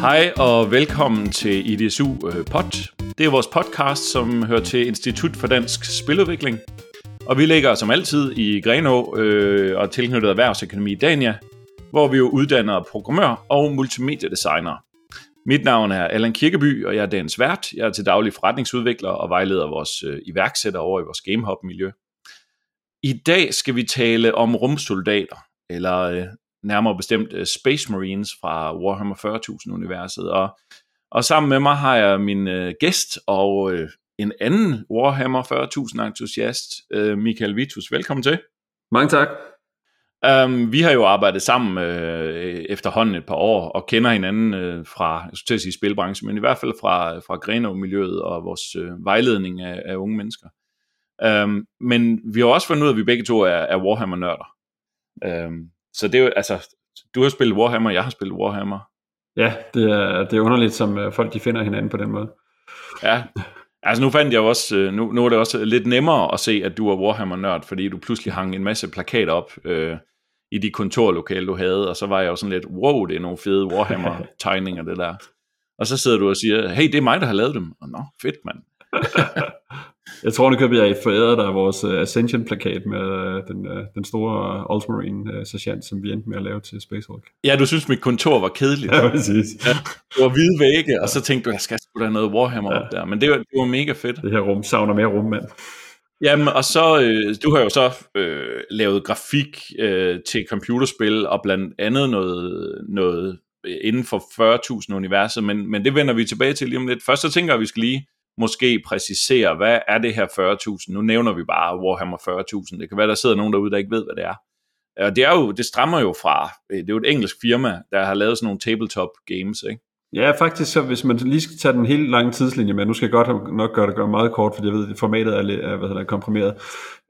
Hej og velkommen til IDSU øh, Pod. Det er vores podcast, som hører til Institut for Dansk Spiludvikling. Og vi ligger som altid i Grenå øh, og tilknyttet Erhvervsakademi Dania, hvor vi jo uddanner programmør og multimediedesigner. Mit navn er Allan Kirkeby, og jeg er dagens vært. Jeg er til daglig forretningsudvikler og vejleder vores øh, iværksætter over i vores GameHub-miljø. I dag skal vi tale om rumsoldater, eller øh, nærmere bestemt øh, Space Marines fra Warhammer 40.000-universet. Og, og sammen med mig har jeg min øh, gæst og øh, en anden Warhammer 40.000-entusiast, øh, Michael Vitus. Velkommen til. Mange tak. Um, vi har jo arbejdet sammen øh, efterhånden et par år, og kender hinanden øh, fra, jeg skulle til at sige spilbranchen, men i hvert fald fra, fra Grenaa-miljøet og vores øh, vejledning af, af unge mennesker. Um, men vi har også fundet ud af, at vi begge to er, er Warhammer-nørder. Um, så det er jo, altså, du har spillet Warhammer, jeg har spillet Warhammer. Ja, det er, det er underligt, som øh, folk de finder hinanden på den måde. Ja, altså nu fandt jeg også, øh, nu, nu er det også lidt nemmere at se, at du er Warhammer-nørd, fordi du pludselig hang en masse plakater op øh, i de kontorlokale, du havde, og så var jeg jo sådan lidt, wow, det er nogle fede Warhammer-tegninger, det der. Og så sidder du og siger, hey, det er mig, der har lavet dem. Og nå, fedt, mand. jeg tror, at jeg foræret dig vores uh, Ascension-plakat med uh, den, uh, den store Ultramarine-sergeant, som vi endte med at lave til Space Hulk. Ja, du synes, mit kontor var kedeligt. Ja, præcis. Ja, det var hvide vægge, og så tænkte du, jeg skal sgu da noget Warhammer ja. op der. Men det var, det var mega fedt. Det her rum savner mere rum, mand. Jamen, og så, øh, du har jo så øh, lavet grafik øh, til computerspil, og blandt andet noget, noget inden for 40.000 universet, men, men det vender vi tilbage til lige om lidt. Først så tænker jeg, at vi skal lige måske præcisere, hvad er det her 40.000? Nu nævner vi bare Warhammer 40.000. Det kan være, der sidder nogen derude, der ikke ved, hvad det er. Og det, er jo, det strammer jo fra, øh, det er jo et engelsk firma, der har lavet sådan nogle tabletop games, ikke? Ja, faktisk så, hvis man lige skal tage den helt lange tidslinje med, nu skal jeg godt nok gøre det gøre meget kort, fordi jeg ved, at formatet er, er øh, hvad hedder, komprimeret.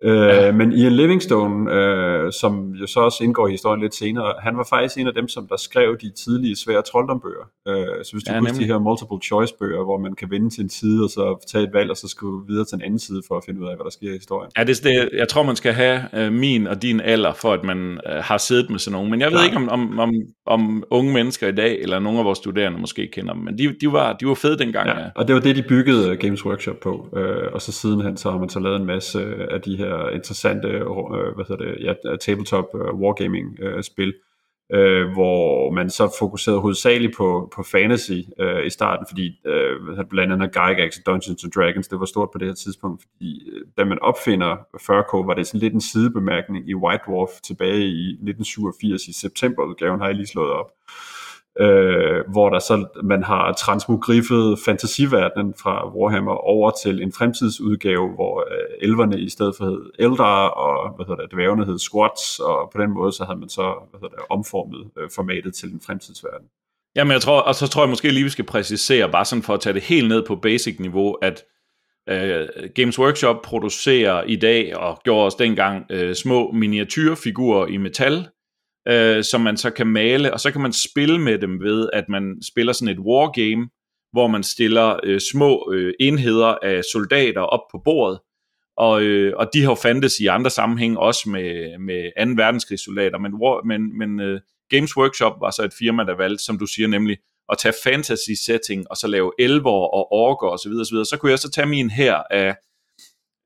Øh, ja. Men Ian Livingstone, øh, som jo så også indgår i historien lidt senere, han var faktisk en af dem, som der skrev de tidlige svære trolddombøger. Øh, så hvis du ja, husker de her multiple choice bøger, hvor man kan vende til en side, og så tage et valg, og så skulle videre til en anden side for at finde ud af, hvad der sker i historien. Ja, det, det, jeg tror, man skal have øh, min og din alder, for at man øh, har siddet med sådan nogen. Men jeg ved ja. ikke, om, om, om, om unge mennesker i dag, eller nogle af vores studerende måske kender dem, men de, de, var, de var fede dengang. Ja, ja. og det var det, de byggede Games Workshop på. Øh, og så sidenhen, så har man så lavet en masse af de her interessante øh, hvad hedder det, ja, tabletop øh, wargaming øh, spil, øh, hvor man så fokuserede hovedsageligt på, på fantasy øh, i starten, fordi øh, blandt andet Gygax og Dungeons and Dragons, det var stort på det her tidspunkt, fordi øh, da man opfinder 40K, var det sådan lidt en sidebemærkning i White Dwarf tilbage i 1987 i septemberudgaven, har jeg lige slået op øh, hvor der så man har transmogriffet fantasiverdenen fra Warhammer over til en fremtidsudgave, hvor øh, elverne i stedet for hed Eldar, og hvad hedder det, dværgene hed Squats, og på den måde så havde man så hvad hedder det, omformet øh, formatet til en fremtidsverden. Jamen jeg tror, og så tror jeg måske lige, vi skal præcisere, bare sådan for at tage det helt ned på basic niveau, at øh, Games Workshop producerer i dag, og gjorde også dengang, øh, små miniatyrfigurer i metal, øh, som man så kan male, og så kan man spille med dem ved, at man spiller sådan et wargame, hvor man stiller øh, små øh, enheder af soldater op på bordet, og, øh, og de har jo fandtes i andre sammenhæng også med, med 2. verdenskrigssoldater, men, war, men, men øh, Games Workshop var så et firma, der valgte, som du siger, nemlig at tage fantasy setting, og så lave elver og orker osv. osv. Så, så kunne jeg så tage min her af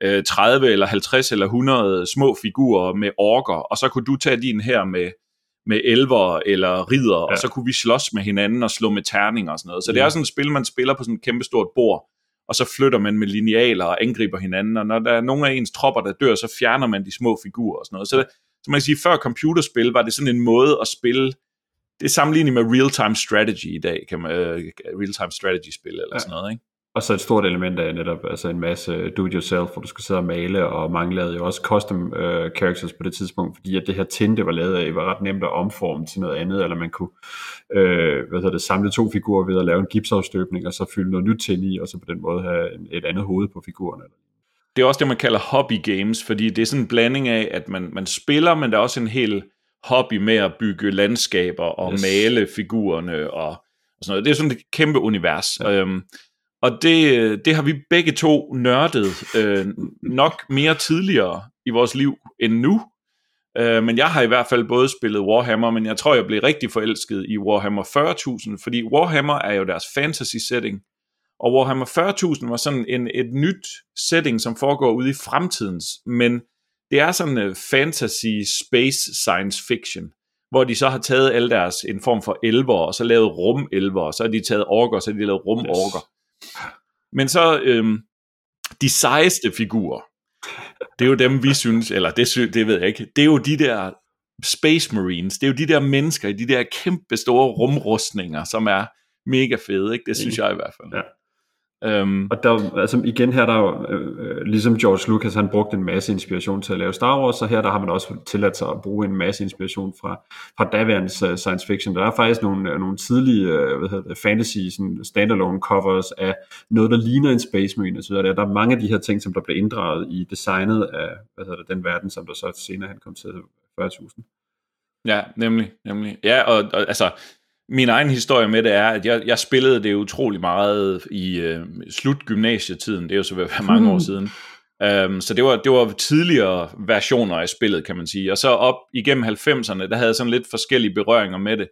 øh, 30 eller 50 eller 100 små figurer med orker, og så kunne du tage din her med med elver eller ridder, ja. og så kunne vi slås med hinanden og slå med terninger og sådan noget. Så ja. det er sådan et spil, man spiller på sådan et kæmpestort bord, og så flytter man med linealer og angriber hinanden, og når der er nogle af ens tropper, der dør, så fjerner man de små figurer og sådan noget. Så, det, så man kan sige, før computerspil var det sådan en måde at spille, det er sammenlignet med real-time strategy i dag, kan man, uh, real-time strategy spil eller ja. sådan noget, ikke? Og så et stort element af netop altså en masse do-it-yourself, hvor du skal sidde og male, og mange lavede jo også custom uh, characters på det tidspunkt, fordi at det her tin, det var lavet af, var ret nemt at omforme til noget andet, eller man kunne uh, hvad hedder det, samle to figurer ved at lave en gipsafstøbning, og så fylde noget nyt tin i, og så på den måde have et andet hoved på figurerne. Det er også det, man kalder hobby games, fordi det er sådan en blanding af, at man, man spiller, men der er også en hel hobby med at bygge landskaber og yes. male figurerne og, og sådan noget. Det er sådan et kæmpe univers. Ja. Øhm, og det, det har vi begge to nørdet øh, nok mere tidligere i vores liv end nu. Øh, men jeg har i hvert fald både spillet Warhammer, men jeg tror, jeg blev rigtig forelsket i Warhammer 40.000, fordi Warhammer er jo deres fantasy setting, og Warhammer 40.000 var sådan en, et nyt setting, som foregår ude i fremtidens, men det er sådan en fantasy space science fiction, hvor de så har taget alle deres en form for elver, og så lavet rum-elver, og så har de taget orker, og så har de lavet rum-orker. Yes. Men så øhm, de sejeste figurer, det er jo dem, vi synes, eller det, det ved jeg ikke, det er jo de der Space Marines, det er jo de der mennesker i de der kæmpe store rumrustninger, som er mega fede, ikke? det synes jeg i hvert fald. Ja. Um, og der, altså igen her, der er øh, ligesom George Lucas, han brugte en masse inspiration til at lave Star Wars, så her der har man også tilladt sig at bruge en masse inspiration fra, fra daværende uh, science fiction. Der er faktisk nogle, uh, nogle tidlige uh, hvad hedder det, fantasy sådan standalone covers af noget, der ligner en Space Marine osv. Der er mange af de her ting, som der bliver inddraget i designet af hvad hedder det, den verden, som der så senere han kom til 40.000. Ja, nemlig, nemlig. Ja, og, og altså, min egen historie med det er, at jeg, jeg spillede det utrolig meget i øh, slut gymnasietiden, det er jo så være mange år siden. Um, så det var, det var tidligere versioner af spillet, kan man sige. Og så op igennem 90'erne, der havde jeg sådan lidt forskellige berøringer med det.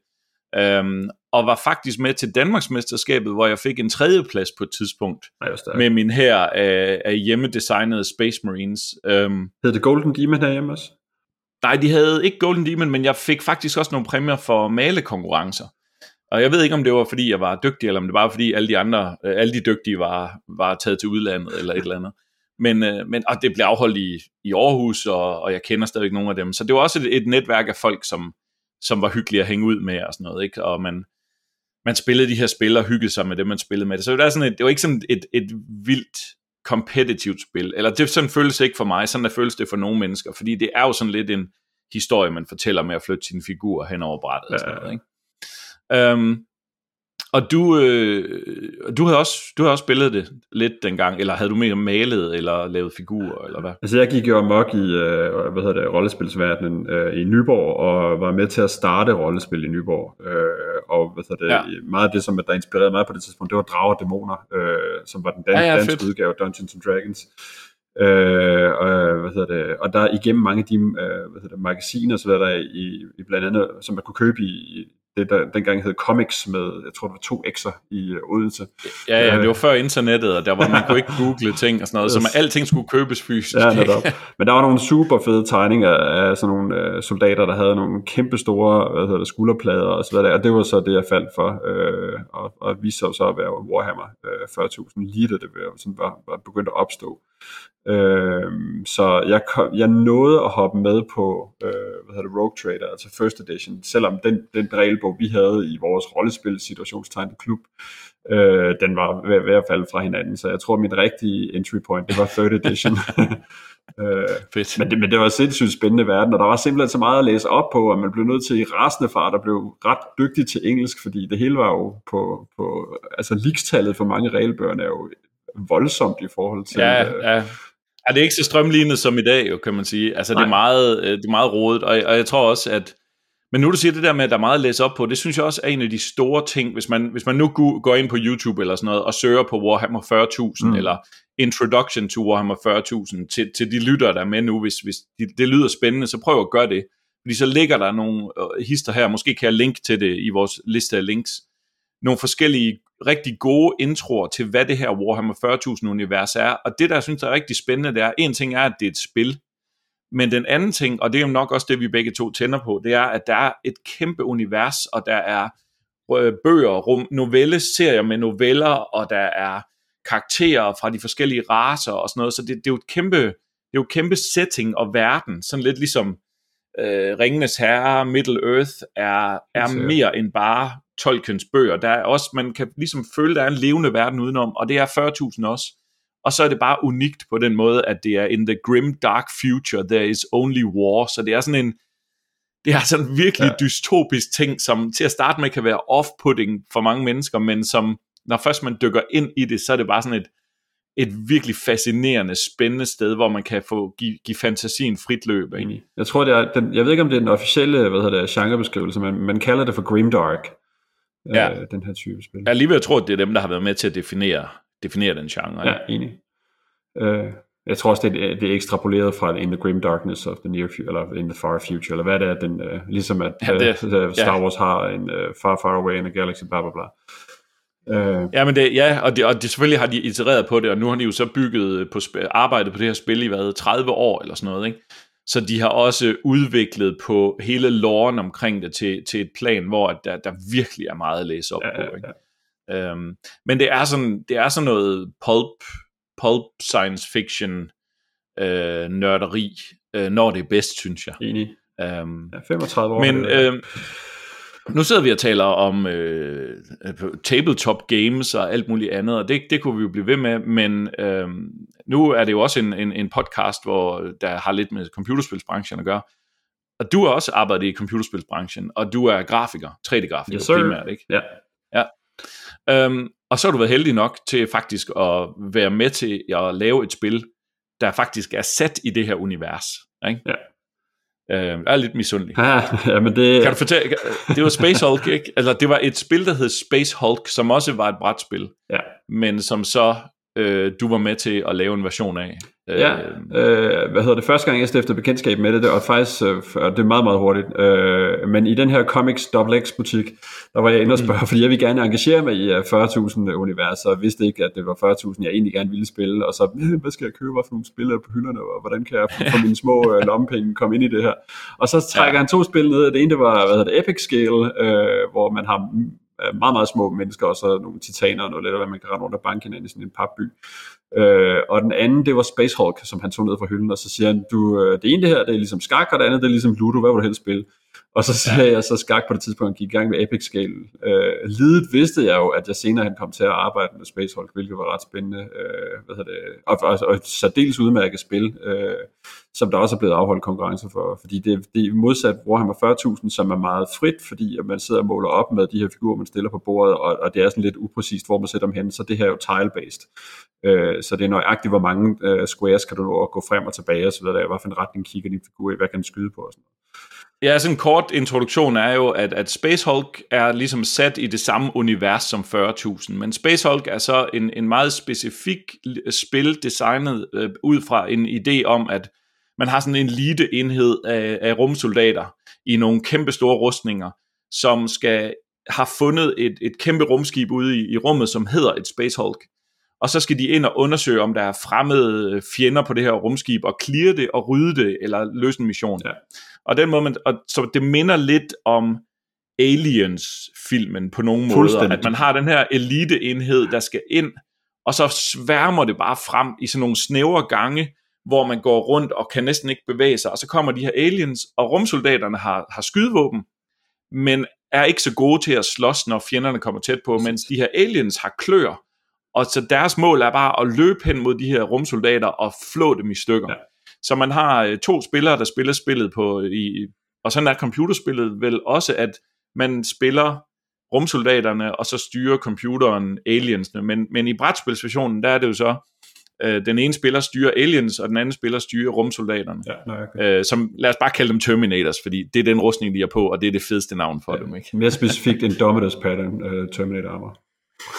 Um, og var faktisk med til Danmarksmesterskabet, hvor jeg fik en tredjeplads på et tidspunkt med min her af, af hjemmedesignede Space Marines. Um, Hed det Golden Demon herhjemme også? Nej, de havde ikke Golden Demon, men jeg fik faktisk også nogle præmier for malekonkurrencer. Og jeg ved ikke, om det var, fordi jeg var dygtig, eller om det var, fordi alle de andre, øh, alle de dygtige var, var taget til udlandet, eller et eller andet. Men, øh, men og det blev afholdt i, i Aarhus, og, og jeg kender stadig nogle af dem. Så det var også et, et netværk af folk, som, som var hyggelige at hænge ud med, og sådan noget, ikke? Og man, man spillede de her spil, og hyggede sig med det, man spillede med det. Så det var, sådan et, det var ikke sådan et, et vildt competitive spil, eller det sådan føles ikke for mig, sådan der føles det for nogle mennesker, fordi det er jo sådan lidt en historie, man fortæller med at flytte sine figurer hen over brættet ja, og sådan noget, ikke? Um, og du, øh, du, havde også, du havde også spillet det lidt dengang, eller havde du mere malet, eller lavet figurer, eller hvad? Altså jeg gik jo amok i, øh, hvad hedder det, rollespilsverdenen øh, i Nyborg, og var med til at starte rollespil i Nyborg. Øh, og hvad hedder det, ja. meget af det, som der inspirerede mig på det tidspunkt, det var Drager og Dæmoner, øh, som var den dan- ja, ja, danske fedt. udgave af Dungeons and Dragons. Øh, og, hvad hedder det, og der igennem mange af de øh, hvad hedder det, magasiner, så der, der i, i blandt andet, som man kunne købe i, det der dengang hed Comics med, jeg tror det var to X'er i uh, Odense. Ja, ja, det var før internettet, og der var man kunne ikke google ting og sådan noget, yes. så man, alting skulle købes fysisk. Ja, netop. Men der var nogle super fede tegninger af sådan nogle uh, soldater, der havde nogle kæmpe store hvad hedder det, skulderplader og så videre, og det var så det, jeg faldt for, uh, og, og viste sig så at være Warhammer uh, 40.000, lige da det var, sådan var, var begyndt at opstå. Øh, så jeg, kom, jeg nåede at hoppe med på øh, hvad hedder det, Rogue Trader, altså First Edition, selvom den, den regelbog, vi havde i vores rollespil situationstegn klub, øh, den var ved, ved at falde fra hinanden, så jeg tror, min rigtige entry point, det var Third Edition. øh, Fedt. Men, det, men det var sindssygt spændende verden, og der var simpelthen så meget at læse op på, at man blev nødt til i rasende fart at blev ret dygtig til engelsk, fordi det hele var jo på, på altså likstallet for mange regelbøger er jo voldsomt i forhold til... Ja, øh, ja. Er det ikke så strømlignet som i dag, jo, kan man sige. Altså, det er, meget, øh, det er meget rodet, og, og jeg tror også, at men nu du siger det der med, at der er meget at læse op på, det synes jeg også er en af de store ting, hvis man, hvis man nu går ind på YouTube eller sådan noget, og søger på Warhammer 40.000, mm. eller Introduction to Warhammer 40.000, til, til de lyttere, der er med nu, hvis, hvis de, det lyder spændende, så prøv at gøre det. Fordi så ligger der nogle øh, hister her, måske kan jeg linke til det i vores liste af links, nogle forskellige rigtig gode introer til, hvad det her Warhammer 40.000 univers er. Og det, der jeg synes er rigtig spændende, det er, en ting er, at det er et spil, men den anden ting, og det er jo nok også det, vi begge to tænder på, det er, at der er et kæmpe univers, og der er øh, bøger, rum, novelle, serier med noveller, og der er karakterer fra de forskellige raser og sådan noget, så det, det er jo et kæmpe, det er jo et kæmpe setting og verden, sådan lidt ligesom øh, Ringenes Herre, Middle Earth er, er mere end bare Tolkiens bøger. Der er også, man kan ligesom føle, der er en levende verden udenom, og det er 40.000 også. Og så er det bare unikt på den måde, at det er in the grim dark future, there is only war. Så det er sådan en, det er sådan en virkelig ja. dystopisk ting, som til at starte med kan være off-putting for mange mennesker, men som, når først man dykker ind i det, så er det bare sådan et, et virkelig fascinerende, spændende sted, hvor man kan få give, give fantasien frit løb. Ikke? Jeg tror, det er, den, jeg ved ikke, om det er den officielle hvad hedder det, genrebeskrivelse, men man kalder det for grimdark ja. øh, den her type spil. Jeg alligevel tror, at det er dem, der har været med til at definere, definere den genre. Ja, enig. Øh, jeg tror også, det er, det er ekstrapoleret fra In the Grim Darkness of the Near Future, eller In the Far Future, eller hvad det er, den, uh, ligesom at ja, det, uh, Star Wars har en uh, Far Far Away in a Galaxy, bla bla bla. Uh, ja, men det, ja, og, det, og det, selvfølgelig har de itereret på det, og nu har de jo så bygget på arbejdet på det her spil i hvad, 30 år eller sådan noget, ikke? Så de har også udviklet på hele loren omkring det til, til et plan, hvor der, der virkelig er meget at læse op ja, på. Ikke? Ja. Um, men det er, sådan, det er sådan noget pulp, pulp science fiction øh, nørderi, øh, når det er bedst, synes jeg. Enig. Um, ja, 35 år. Men øh, nu sidder vi og taler om øh, tabletop games og alt muligt andet, og det, det kunne vi jo blive ved med, men øh, nu er det jo også en, en, en podcast, hvor der har lidt med computerspilsbranchen at gøre. Og du har også arbejdet i computerspilsbranchen, og du er grafiker, 3D-grafiker yes, primært, ikke? Ja. ja. Øhm, og så har du været heldig nok til faktisk at være med til at lave et spil, der faktisk er sat i det her univers. Ikke? Ja. Øh, jeg er lidt misundelig. Ja, ja, men det... Kan du fortælle, det var Space Hulk, ikke? Altså, det var et spil, der hed Space Hulk, som også var et brætspil, ja. men som så øh, du var med til at lave en version af. Ja, øh, hvad hedder det, første gang jeg stiftede bekendtskab med det, det var faktisk, øh, det er meget, meget hurtigt, øh, men i den her Comics X butik, der var jeg inde og spørge, mm. fordi jeg ville gerne engagere mig i 40.000 universer, og vidste ikke, at det var 40.000, jeg egentlig gerne ville spille, og så, hvad skal jeg købe, hvad for nogle spil er på hylderne, og hvordan kan jeg få mine små øh, lommepenge komme ind i det her? Og så trækker ja. han to spil ned, det ene det var, hvad hedder det, Epic Scale, øh, hvor man har Øh, meget, meget små mennesker, og så nogle titaner og noget lidt, hvad man kan rende rundt og banke hinanden i sådan en papby. Øh, og den anden, det var Space Hulk, som han tog ned fra hylden, og så siger han, du, øh, det ene det her, det er ligesom skak, og det andet, det er ligesom Ludo, hvad vil du helst spille? Og så sagde jeg så skak på det tidspunkt, gik i gang med Epic Scale. Øh, lidet vidste jeg jo, at jeg senere han kom til at arbejde med Space Hulk, hvilket var ret spændende. Øh, hvad hedder det? Og, og, og et særdeles udmærket spil, øh, som der også er blevet afholdt konkurrencer for. Fordi det, det er modsat Warhammer 40.000, som er meget frit, fordi at man sidder og måler op med de her figurer, man stiller på bordet, og, og det er sådan lidt upræcist, hvor man sætter dem hen. Så det her er jo tile-based. Øh, så det er nøjagtigt, hvor mange øh, squares kan du nå at gå frem og tilbage, og så videre, hvad for en retning kigger din figur i, hvad kan den skyde på og sådan noget. Ja, sådan en kort introduktion er jo, at, at Space Hulk er ligesom sat i det samme univers som 40.000, men Space Hulk er så en, en meget specifik spil designet øh, ud fra en idé om, at man har sådan en elite enhed af, af rumsoldater i nogle kæmpe store rustninger, som skal have fundet et, et kæmpe rumskib ude i, i rummet, som hedder et Space Hulk. Og så skal de ind og undersøge, om der er fremmede fjender på det her rumskib, og clear det, og rydde det, eller løse en mission. Ja. Og den måde, man, og, så det minder lidt om Aliens-filmen på nogle måder, at man har den her elite-enhed, der skal ind, og så sværmer det bare frem i sådan nogle snævre gange, hvor man går rundt og kan næsten ikke bevæge sig, og så kommer de her aliens, og rumsoldaterne har, har skydevåben, men er ikke så gode til at slås, når fjenderne kommer tæt på, mens de her aliens har klør, og så deres mål er bare at løbe hen mod de her rumsoldater og flå dem i stykker. Ja. Så man har øh, to spillere, der spiller spillet på, i, og sådan er computerspillet vel også, at man spiller rumsoldaterne, og så styrer computeren aliensene. Men, men i brætspilsversionen, der er det jo så, øh, den ene spiller styrer aliens, og den anden spiller styrer rumsoldaterne. Ja, nej, okay. øh, som, lad os bare kalde dem Terminators, fordi det er den rustning, de har på, og det er det fedeste navn for ja, dem. Ikke? Mere specifikt en Dominus pattern, uh, Terminator armor.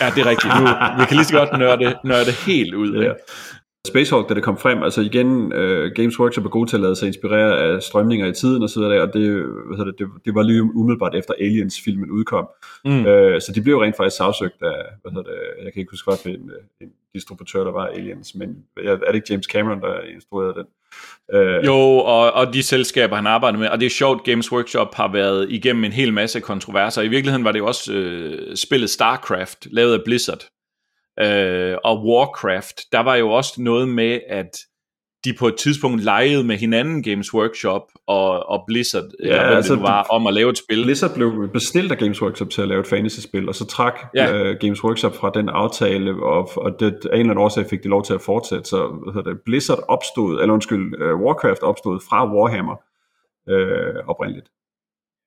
Ja, det er rigtigt. Nu, vi kan lige så godt nørde, nørde helt ud. Ja. Spacehawk, da det kom frem, altså igen, uh, Games Workshop er god til at lade sig inspirere af strømninger i tiden og så videre, og det, hvad hedder det, det, det var lige umiddelbart efter Aliens-filmen udkom. Mm. Uh, så de blev rent faktisk sagsøgt af, hvad hedder det, jeg kan ikke huske, hvad en, en distributør, der var Aliens, men er det ikke James Cameron, der instruerede den? Øh. jo, og, og de selskaber, han arbejder med, og det er sjovt, Games Workshop har været igennem en hel masse kontroverser. I virkeligheden var det jo også øh, spillet StarCraft, lavet af Blizzard, øh, og Warcraft, der var jo også noget med, at de på et tidspunkt legede med hinanden Games Workshop og, og Blizzard, ja, eller hvad altså, det var, om at lave et spil. Blizzard blev bestilt af Games Workshop til at lave et fantasy-spil, og så trak ja. uh, Games Workshop fra den aftale, og, og det, af en eller anden årsag fik de lov til at fortsætte, så hvad hedder det, Blizzard opstod, eller undskyld, uh, Warcraft opstod fra Warhammer uh, oprindeligt.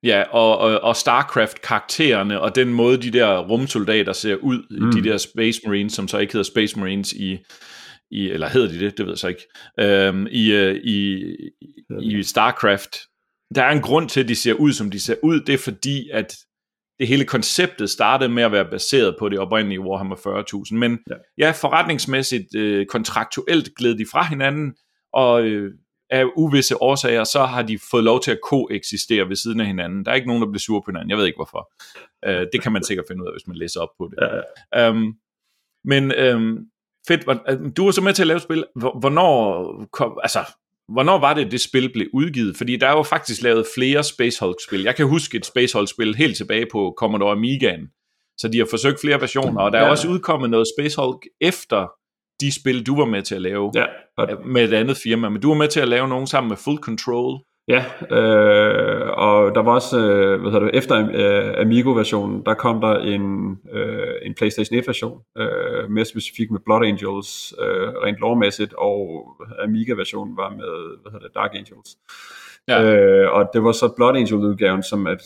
Ja, og, og, og StarCraft-karaktererne, og den måde, de der rumsoldater ser ud, mm. de der Space Marines, som så ikke hedder Space Marines i, i eller hedder de det, det ved jeg så ikke, øhm, i, øh, i, i StarCraft, der er en grund til, at de ser ud, som de ser ud, det er fordi, at det hele konceptet startede med at være baseret på det oprindelige Warhammer 40.000. Men ja, ja forretningsmæssigt, øh, kontraktuelt gled de fra hinanden, og øh, af uvisse årsager, så har de fået lov til at koexistere ved siden af hinanden. Der er ikke nogen, der bliver sur på hinanden. Jeg ved ikke hvorfor. Øh, det kan man sikkert finde ud af, hvis man læser op på det. Ja, ja. Um, men um, fedt, øh, du var så med til at lave spil. Hvornår, kom, altså, hvornår var det, det spil blev udgivet? Fordi der er jo faktisk lavet flere Space Hulk-spil. Jeg kan huske et Space Hulk-spil helt tilbage på Commodore Amigaen. Så de har forsøgt flere versioner, og der er ja. også udkommet noget Space Hulk efter de spil, du var med til at lave ja, og... med et andet firma, men du var med til at lave nogen sammen med Full Control. Ja, øh, og der var også, øh, hvad hedder det, efter øh, Amigo-versionen, der kom der en, øh, en PlayStation 1-version, øh, mere specifikt med Blood Angels, øh, rent lovmæssigt, og Amiga-versionen var med, hvad hedder det, Dark Angels. Ja. Øh, og det var så Blood Angel-udgaven, som at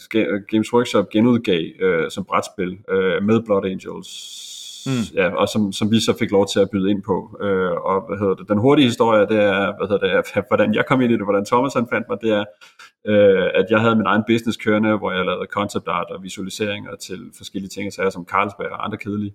Games Workshop genudgav øh, som brætspil øh, med Blood Angels mm. ja, og som, som vi så fik lov til at byde ind på. Øh, og hvad hedder det, den hurtige historie, det er, hvad hedder det, hvordan jeg kom ind i det, hvordan Thomas han fandt mig, det er, øh, at jeg havde min egen business kørende, hvor jeg lavede concept art og visualiseringer til forskellige ting, sager som Carlsberg og andre kedelige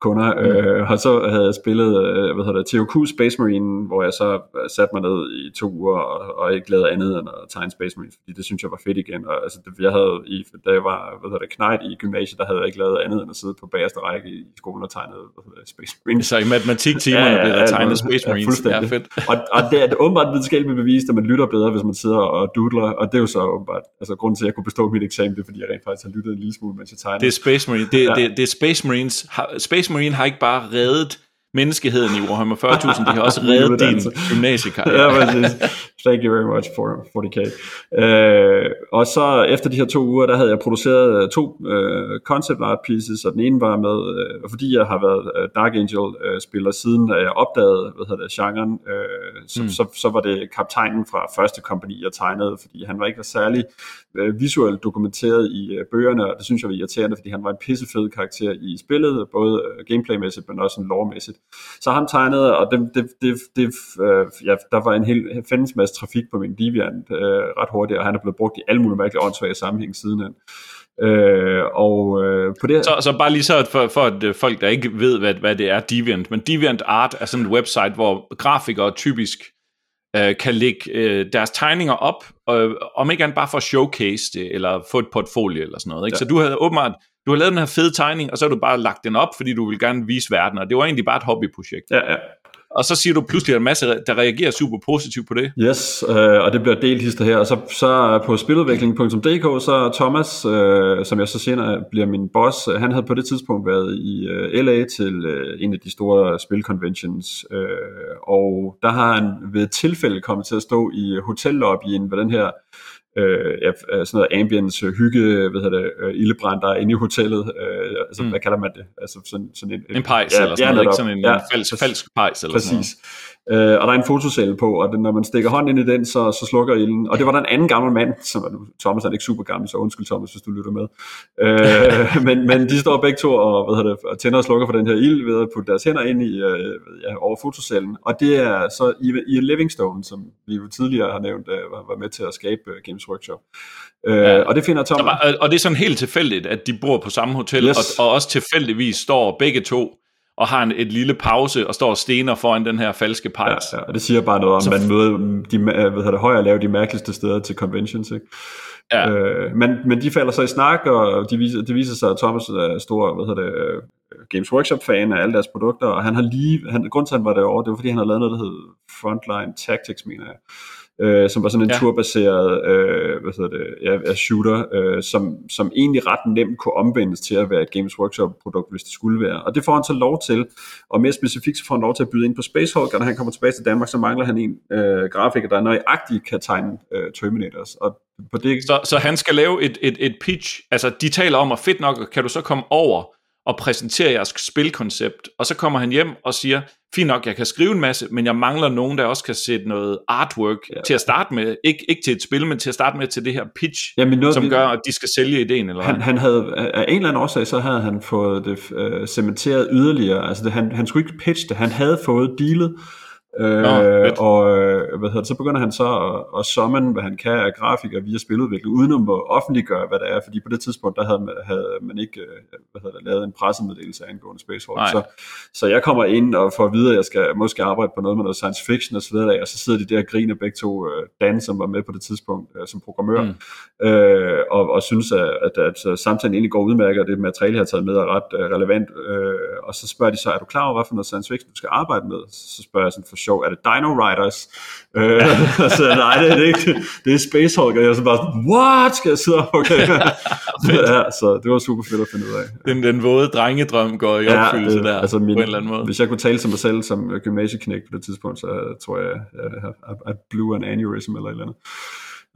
kunder. Mm. Øh, og så havde jeg spillet øh, hvad hedder det, TOQ Space Marine, hvor jeg så satte mig ned i to uger og, og ikke lavede andet end at tegne Space Marine, fordi det synes jeg var fedt igen. Og, altså, det, jeg havde, i, da jeg var hvad hedder det, knight i gymnasiet, der havde jeg ikke lavet andet end at sidde på bagerste række i skolen og tegne hvad hedder det, Space Marine. Så i matematiktimerne ja, ja, blev der tegnet Space Marines. Ja, ja, fedt. og, og det er åbenbart videnskabeligt bevist, at man lytter bedre, hvis man sidder og doodler, og det er jo så åbenbart, altså grunden til, at jeg kunne bestå mit eksamen, det er, fordi jeg rent faktisk har lyttet en lille smule, mens jeg tegner. Det er Space Marine. Det, ja. det, det er Space Marines. Space Marine har ikke bare reddet menneskeheden i Warhammer 40.000, de har også reddet din gymnasiekarriere. ja, præcis. Thank you very much for 40k. Uh, og så efter de her to uger, der havde jeg produceret øh, to uh, concept art pieces, og den ene var med, uh, fordi jeg har været uh, Dark Angel-spiller uh, siden, da jeg opdagede, hvad hedder det, genren, uh, så, mm. så, så var det kaptajnen fra første kompani, jeg tegnede, fordi han var ikke særlig Øh, visuelt dokumenteret i øh, bøgerne, og det synes jeg var irriterende, fordi han var en pissefed karakter i spillet, både øh, gameplaymæssigt, men også en lore-mæssigt. Så han tegnede, og det, det, det, det, øh, ja, der var en hel fandens masse trafik på min Deviant øh, ret hurtigt, og han er blevet brugt i alle mulige mærkelige åndssvage sammenhæng sidenhen. Øh, og øh, på det så, så bare lige så for, for at øh, folk der ikke ved hvad, hvad det er Deviant, men Deviant Art er sådan et website hvor grafikere typisk øh, kan lægge øh, deres tegninger op, øh, om ikke andet bare for at showcase det eller få et portfolio eller sådan noget. Ikke? Ja. Så du havde åbenbart du har lavet den her fede tegning, og så har du bare lagt den op, fordi du vil gerne vise verden, og det var egentlig bare et hobbyprojekt. Ja, ja. Og så siger du pludselig, at en masse, der reagerer super positivt på det. Yes, øh, og det bliver delt hister her. Og så, så på spiludvikling.dk, så Thomas, øh, som jeg så senere bliver min boss, øh, han havde på det tidspunkt været i øh, LA til øh, en af de store spilconventions. Øh, og der har han ved tilfælde kommet til at stå i hotellobbyen ved den her øh, ja, sådan noget ambience, hygge, hvad hedder det, øh, ildebrand, der er inde i hotellet. Øh, altså, mm. hvad kalder man det? Altså, sådan, sådan en, en, en pejs ja, eller sådan noget, ikke sådan en, ja, en falsk, falsk pejs eller præcis. sådan noget. Øh, og der er en fotocelle på, og det, når man stikker hånden ind i den, så, så slukker ilden. Og det var der en anden gammel mand, som Thomas er ikke super gammel, så undskyld Thomas, hvis du lytter med. Øh, men, men de står begge to og, hvad det, og tænder og slukker for den her ild ved at putte deres hænder ind i, øh, ja, over fotocellen. Og det er så i, i Livingstone, som vi jo tidligere har nævnt, øh, var, var med til at skabe uh, Games Workshop. Øh, ja. Og det finder Thomas. Og, og det er sådan helt tilfældigt, at de bor på samme hotel, yes. og, og også tilfældigvis står begge to og har en, et lille pause og står og stener foran den her falske pejs. Ja, ja, og det siger bare noget om, så, man møder de, hvad hedder det, højere lave de mærkeligste steder til conventions, ikke? Ja. Øh, men, men de falder så i snak, og de viser, det viser sig, at Thomas er stor hvad hedder det, øh, Games Workshop-fan af alle deres produkter, og han har lige, han, grund til, at han var derovre, det var fordi, han har lavet noget, der hed Frontline Tactics, mener jeg øh, som var sådan en ja. turbaseret øh, hvad hedder det, ja, shooter, øh, som, som egentlig ret nemt kunne omvendes til at være et Games Workshop-produkt, hvis det skulle være. Og det får han så lov til, og mere specifikt så får han lov til at byde ind på Space Hulk, og når han kommer tilbage til Danmark, så mangler han en øh, grafiker, der nøjagtigt kan tegne øh, Terminators. Og på det... så, så han skal lave et, et, et pitch, altså de taler om, at fedt nok, kan du så komme over og præsentere jeres spilkoncept. Og så kommer han hjem og siger, fint nok, jeg kan skrive en masse, men jeg mangler nogen, der også kan sætte noget artwork ja. til at starte med. Ik- ikke til et spil, men til at starte med til det her pitch, Jamen noget, som gør, at de skal sælge ideen. Eller han, han havde, af en eller anden årsag, så havde han fået det uh, cementeret yderligere. Altså det, han, han skulle ikke pitche det, han havde fået dealet, Øh, Nå, og øh, hvad hedder det, så begynder han så at, at summon, hvad han kan af grafiker via spiludvikling, uden at må offentliggøre, hvad det er, fordi på det tidspunkt, der havde man, havde man ikke øh, hvad hedder det, lavet en pressemeddelelse angående Space Hulk. Så, så jeg kommer ind og får at vide, at jeg skal måske arbejde på noget med noget science fiction og så videre, og så sidder de der og griner begge to, øh, Dan, som var med på det tidspunkt som programmør, mm. øh, og, og synes, at, at, at, samtalen egentlig går udmærket, og det materiale, jeg har taget med, er ret relevant, øh, og så spørger de så, er du klar over, hvad for noget science fiction, du skal arbejde med? Så spørger jeg sådan for sjov, er det Dino Riders? Øh, så nej, det er det ikke. Det er Space Hulk, og jeg så bare sådan, what? Skal jeg sidde og okay. ja, så det var super fedt at finde ud af. Den, den våde drengedrøm går i opfyldelse øh, der, altså min, på en eller anden måde. Hvis jeg kunne tale til mig selv som gymnasieknæk på det tidspunkt, så tror jeg, at jeg I, I blew an aneurysm eller et eller andet.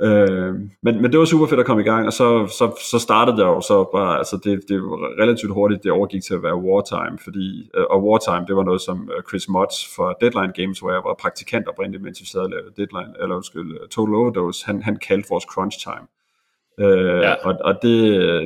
Øh, men, men det var super fedt at komme i gang, og så, så, så startede det jo så bare, altså det, det var relativt hurtigt, det overgik til at være Wartime, fordi, øh, og Wartime, det var noget som øh, Chris Motz for Deadline Games, hvor jeg var praktikant oprindeligt, mens vi sad og lavede Deadline, eller undskyld, øh, Total Overdose, han, han kaldte vores crunch time. Øh, Ja. Og, og det,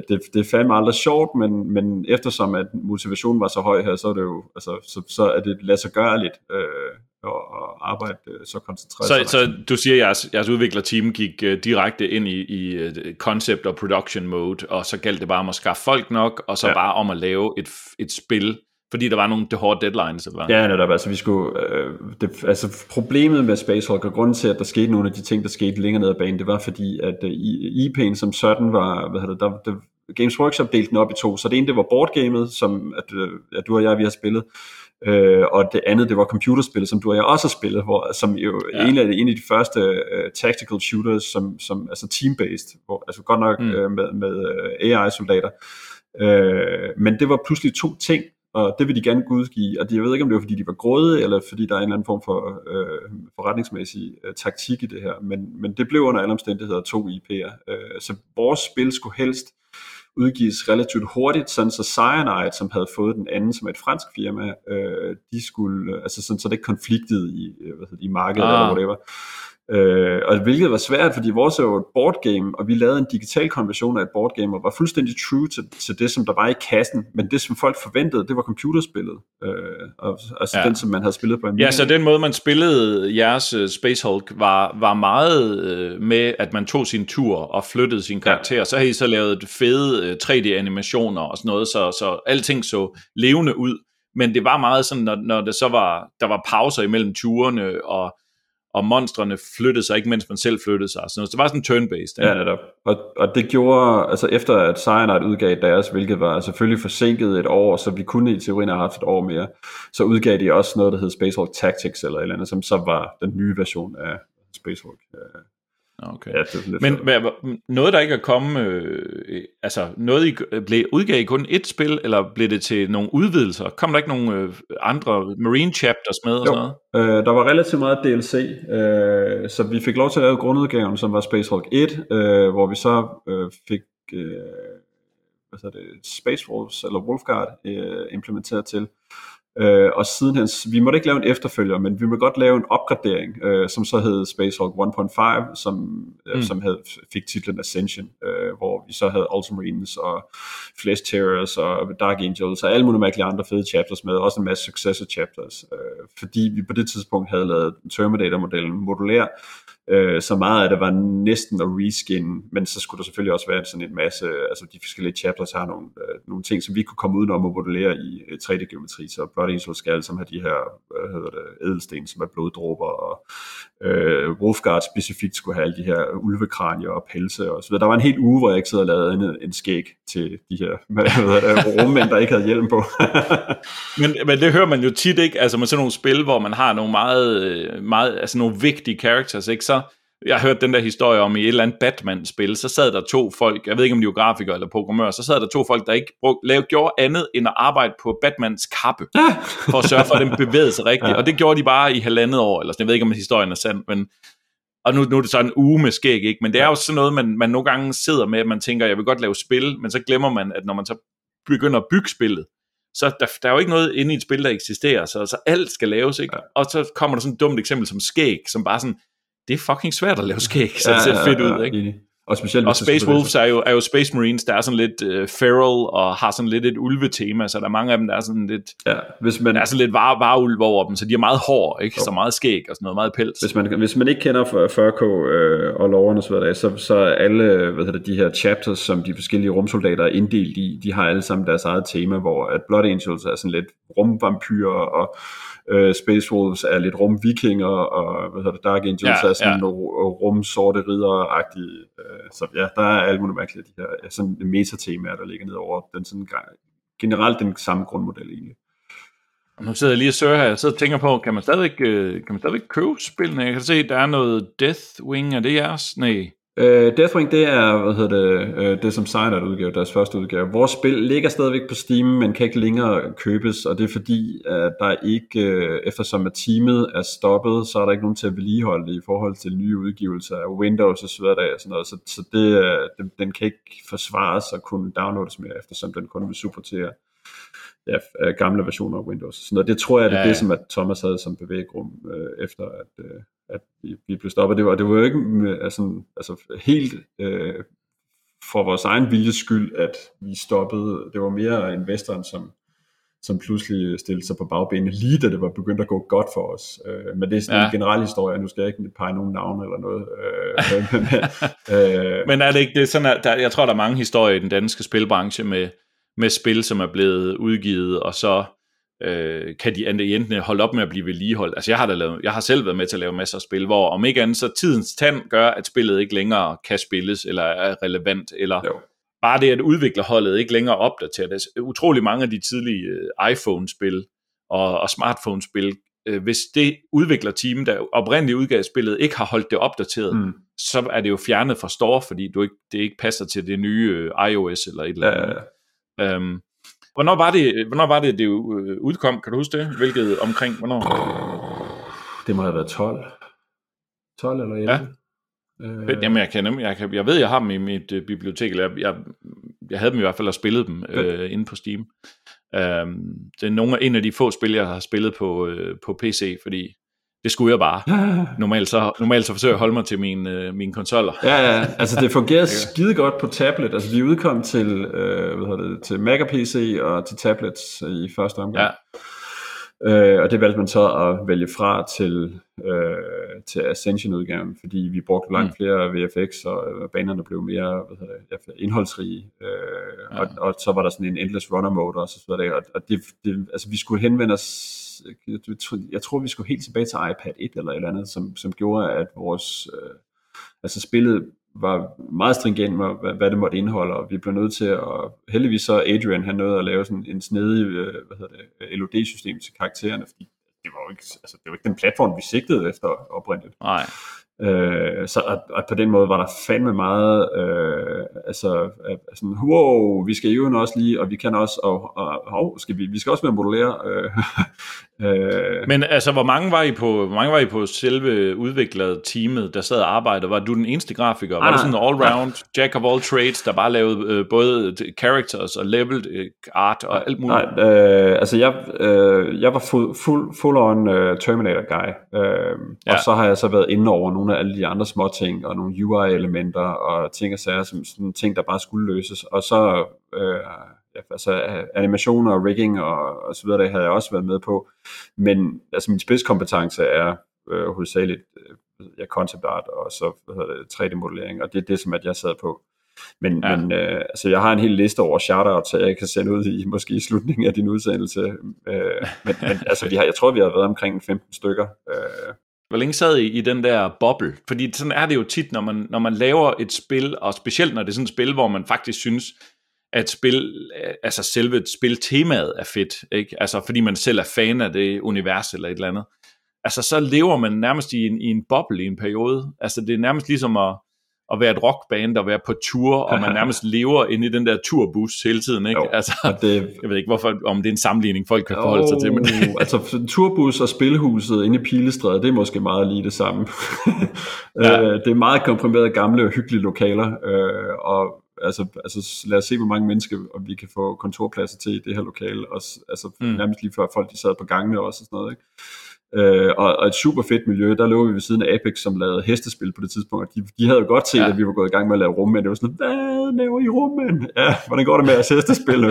det, det er fandme aldrig sjovt, men, men eftersom at motivationen var så høj her, så er det jo, altså, så, så er det lade sig gøre lidt øh, at, at arbejde øh, så koncentreret. Så, så du siger, at jeres, jeres udviklerteam gik uh, direkte ind i, i uh, concept og production mode, og så galt det bare om at skaffe folk nok, og så Ja. bare om at lave et, et spil, fordi der var nogle det hårde deadlines, eller hvad? Ja, netop. Altså, vi skulle, øh, det, altså, problemet med Space Hulk, og grunden til, at der skete nogle af de ting, der skete længere ned ad banen, det var fordi, at øh, IP'en som sådan var, hvad hedder det, der, der, Games Workshop delte den op i to. Så det ene, det var boardgamet, som at, øh, at du og jeg, vi har spillet, øh, og det andet, det var computerspillet, som du og jeg også har spillet, hvor, som jo Ja. en, af, en af de første uh, tactical shooters, som, som altså team-based, hvor, altså godt nok Mm. øh, med, med øh, AI-soldater. Øh, men det var pludselig to ting, og det vil de gerne godgive, og de, jeg ved ikke, om det var, fordi de var grådige, eller fordi der er en eller anden form for øh, forretningsmæssig øh, taktik i det her, men, men det blev under alle omstændigheder to IP'er. Øh, så vores spil skulle helst udgives relativt hurtigt, sådan så Cyanide, som havde fået den anden som et fransk firma, øh, de skulle, øh, altså sådan, så det ikke konfliktede i, øh, hvad hedder i markedet Ah. eller whatever. Øh, og hvilket var svært, fordi vores er jo et boardgame, og vi lavede en digital konversion af et boardgame, og var fuldstændig true til, til det, som der var i kassen, men det, som folk forventede, det var computerspillet, øh, og, altså Ja. den, som man havde spillet på en Ja, så den måde, man spillede jeres uh, Space Hulk, var, var meget uh, med, at man tog sin tur og flyttede sin karakter. Ja. Så havde I så lavet fede uh, 3D-animationer og sådan noget, så, så alting så levende ud. Men det var meget sådan, når, når det så var, der var pauser imellem turene, og, og monstrene flyttede sig ikke, mens man selv flyttede sig. Så det var sådan turn-based. Ja, netop. Og, og det gjorde, altså efter at Cyanide udgav deres, hvilket var selvfølgelig forsinket et år, så vi kunne i teorien have haft et år mere, så udgav de også noget, der hed Space Hulk Tactics eller et eller andet, som så var den nye version af Space Hulk. Øh, Okay. Ja, det er lidt Men hvad, noget, der ikke er kommet, øh, altså noget, I, blev, udgav I kun et spil, eller blev det til nogle udvidelser? Kom der ikke nogle øh, andre Marine Chapters med og Jo. sådan noget? Øh, der var relativt meget DLC, øh, så vi fik lov til at lave grundudgaven, som var Space Hulk 1, øh, hvor vi så øh, fik øh, hvad hedder det, Space Wolves, eller Wolfguard, øh, implementeret til. Øh, og sidenhen, vi måtte ikke lave en efterfølger, men vi måtte godt lave en opgradering, øh, som så hed Space Hulk 1.5, som, øh, Mm. som havde, fik titlen Ascension, øh, hvor vi så havde Ultramarines og Flesh Terrors og Dark Angels og alle mulige mærkelige andre fede chapters med, også en masse successor chapters, øh, fordi vi på det tidspunkt havde lavet Terminator-modellen modulær, øh, så meget af det var næsten at reskin, men så skulle der selvfølgelig også være sådan en masse, øh, altså de forskellige chapters har nogle, øh, nogle ting, som vi kunne komme udenom og modellere i øh, 3D-geometri, så Blood Angel skal som har de her, hvad hedder det, edelsten, som er bloddråber, og øh, Wolfguard specifikt skulle have alle de her ulvekranier og pelse og så videre. Der var en hel uge, hvor jeg ikke sad og lavede en, en skæg til de her hvad hedder det, rummænd, der ikke havde hjelm på. Men, men det hører man jo tit ikke, altså med sådan nogle spil, hvor man har nogle meget, øh, meget altså nogle vigtige characters, ikke? Så jeg har hørt den der historie om i et eller andet Batman-spil, så sad der to folk, jeg ved ikke om de var grafikere eller programmører, så sad der to folk, der ikke brug, lavede, gjorde andet end at arbejde på Batmans kappe, for at sørge for, at den bevægede sig rigtigt. Ja. Og det gjorde de bare i halvandet år, eller sådan. jeg ved ikke, om historien er sand, men og nu, nu er det så en uge med skæg, ikke? Men det er jo sådan noget, man, man nogle gange sidder med, at man tænker, jeg vil godt lave spil, men så glemmer man, at når man så begynder at bygge spillet, så der, der er jo ikke noget inde i et spil, der eksisterer, så, så alt skal laves, ikke? Ja. Og så kommer der sådan et dumt eksempel som skæg, som bare sådan, det er fucking svært at lave skæg, så det ser fedt ud, ikke? enig. Og, specielt, og Space Wolves er jo, er jo Space Marines, der er sådan lidt uh, feral og har sådan lidt et ulvetema, så der er mange af dem, der er sådan lidt, ja, hvis man, der er sådan lidt var, varulv over dem, så de er meget hård, ikke? så meget skæg og sådan noget, meget pels. Hvis man, hvis man ikke kender 40K øh, og loverne og så videre, så, så er alle hvad hedder det, de her chapters, som de forskellige rumsoldater er inddelt i, de har alle sammen deres eget tema, hvor at Blood Angels er sådan lidt rumvampyrer og øh, Space Wolves er lidt rumvikinger, og hvad hedder det, Dark Angels ja, er sådan ja. rum sorte ridder-agtige. Øh, så ja, der er alle mulige mærkelige de her sådan metatemaer, der ligger ned over den sådan generelt den samme grundmodel egentlig. Nu sidder jeg lige og søger her, jeg sidder og tænker på, kan man stadigvæk, øh, kan man stadigvæk købe spillene? Jeg kan se, der er noget Deathwing, er det jeres? Nej. Uh, Deathwing, det er, hvad hedder det, uh, det som Cyanide udgav, deres første udgave. Vores spil ligger stadigvæk på Steam, men kan ikke længere købes, og det er fordi, at der ikke, uh, eftersom at teamet er stoppet, så er der ikke nogen til at vedligeholde det i forhold til nye udgivelser af Windows og så videre, og sådan noget. Så, så det, uh, den, den kan ikke forsvares og kunne downloades mere, eftersom den kun vil supportere ja, gamle versioner af Windows. Så noget. Det tror jeg, det er ja, ja. det, som at Thomas havde som bevægrum, uh, efter at, uh, at vi, vi blev stoppet. Det var, det var jo ikke altså, altså helt øh, for vores egen viljes skyld, at vi stoppede. Det var mere investoren, som, som pludselig stillede sig på bagbenene, lige da det var begyndt at gå godt for os. Øh, men det er sådan ja. en generel historie, nu skal jeg ikke pege nogen navn eller noget. Øh, men, øh, men er det ikke det sådan, at der, jeg tror, der er mange historier i den danske spilbranche med, med spil, som er blevet udgivet, og så øh, kan de enten holde op med at blive vedligeholdt. Altså jeg har, da lavet, jeg har selv været med til at lave masser af spil, hvor om ikke andet, så tidens tand gør, at spillet ikke længere kan spilles, eller er relevant, eller jo. bare det, at udviklerholdet ikke længere opdaterer det. Utrolig mange af de tidlige øh, iPhone-spil og, og smartphone-spil, øh, hvis det udviklerteam, der oprindeligt udgav spillet, ikke har holdt det opdateret, mm. så er det jo fjernet fra store, fordi du ikke, det ikke passer til det nye øh, iOS eller et eller andet. Ja, ja, ja. Øhm, Hvornår var det, hvornår var det, det øh, udkom? Kan du huske det? Hvilket omkring, hvornår? Det må have været 12. 12 eller 11. Ja. Øh... Jamen, jeg, kan, jeg, kan, jeg ved, jeg har dem i mit uh, bibliotek, eller jeg, jeg, jeg havde dem i hvert fald og spillet dem uh, inde på Steam. Uh, det er nogle, en af de få spil, jeg har spillet på, uh, på PC, fordi det skulle jeg bare. Normalt så, normalt så forsøger jeg at holde mig til mine, øh, mine konsoller. Ja, ja, altså det fungerer skide godt på tablet. Altså vi udkom til, øh, hvad hedder det, til Mac og PC og til tablets i første omgang. Ja. Øh, og det valgte man så at vælge fra til, øh, til Ascension-udgaven, fordi vi brugte langt mm. flere VFX, og øh, banerne blev mere hvad hedder det, indholdsrige. Øh, ja. og, og så var der sådan en endless runner mode og så videre. Og, og det, det, altså vi skulle henvende os jeg, tror, vi skulle helt tilbage til iPad 1 eller et eller andet, som, som gjorde, at vores, øh, altså spillet var meget stringent med, hvad, hvad det måtte indeholde, og vi blev nødt til at, heldigvis så Adrian, han nåede at lave sådan en snedig, øh, hvad hedder det, LOD-system til karaktererne, fordi det var jo ikke, altså, det var ikke den platform, vi sigtede efter oprindeligt. Nej. Øh, så at, at på den måde var der fandme meget, øh, altså sådan, wow, vi skal jo også lige, og vi kan også, og, og, og skal vi, vi skal også være modellere. Øh, øh. Men altså, hvor mange var I på, hvor mange var I på selve udviklet teamet, der sad og arbejdede? Var du den eneste grafiker? Var ah, det sådan en all-round, ja. jack of all trades, der bare lavede øh, både characters og leveled øh, art og alt muligt? Nej, øh, altså jeg, øh, jeg var full, full, full on uh, Terminator guy, øh, ja. og så har jeg så været inde over nogle nogle af alle de andre små ting, og nogle UI-elementer, og ting og sager, som sådan ting, der bare skulle løses. Og så øh, ja, altså, animationer og rigging og, og så videre, det havde jeg også været med på. Men altså, min spidskompetence er øh, hovedsageligt øh, ja, concept art, og så hvad hedder det, 3D-modellering, og det er det, som at jeg sad på. Men, ja. men øh, altså, jeg har en hel liste over shoutouts, så jeg kan sende ud i måske i slutningen af din udsendelse. Øh, men, men altså, vi har, jeg tror, vi har været omkring 15 stykker. Øh, hvor længe sad I i den der boble? Fordi sådan er det jo tit, når man, når man laver et spil, og specielt når det er sådan et spil, hvor man faktisk synes, at spil, altså selve spiltemaet er fedt, ikke? Altså fordi man selv er fan af det univers eller et eller andet. Altså så lever man nærmest i en, i en boble i en periode. Altså det er nærmest ligesom at, at være et rockband og være på tur, og man nærmest lever inde i den der turbus hele tiden, ikke? Jo, altså, det, jeg ved ikke, hvorfor, om det er en sammenligning, folk kan forholde oh, sig til. Men... altså, turbus og spilhuset inde i Pilestræde, det er måske meget lige det samme. ja. Øh, det er meget komprimeret gamle og hyggelige lokaler, øh, og altså, altså lad os se, hvor mange mennesker og vi kan få kontorpladser til i det her lokale, og altså, mm. nærmest lige før folk de sad på gangene også og sådan noget, ikke? Øh, og, og et super fedt miljø, der lå vi ved siden af Apex, som lavede hestespil på det tidspunkt. De, de havde jo godt set, ja. at vi var gået i gang med at lave rummænd. Det var sådan, hvad laver I rummænd? Ja, hvordan går det med at hestespil?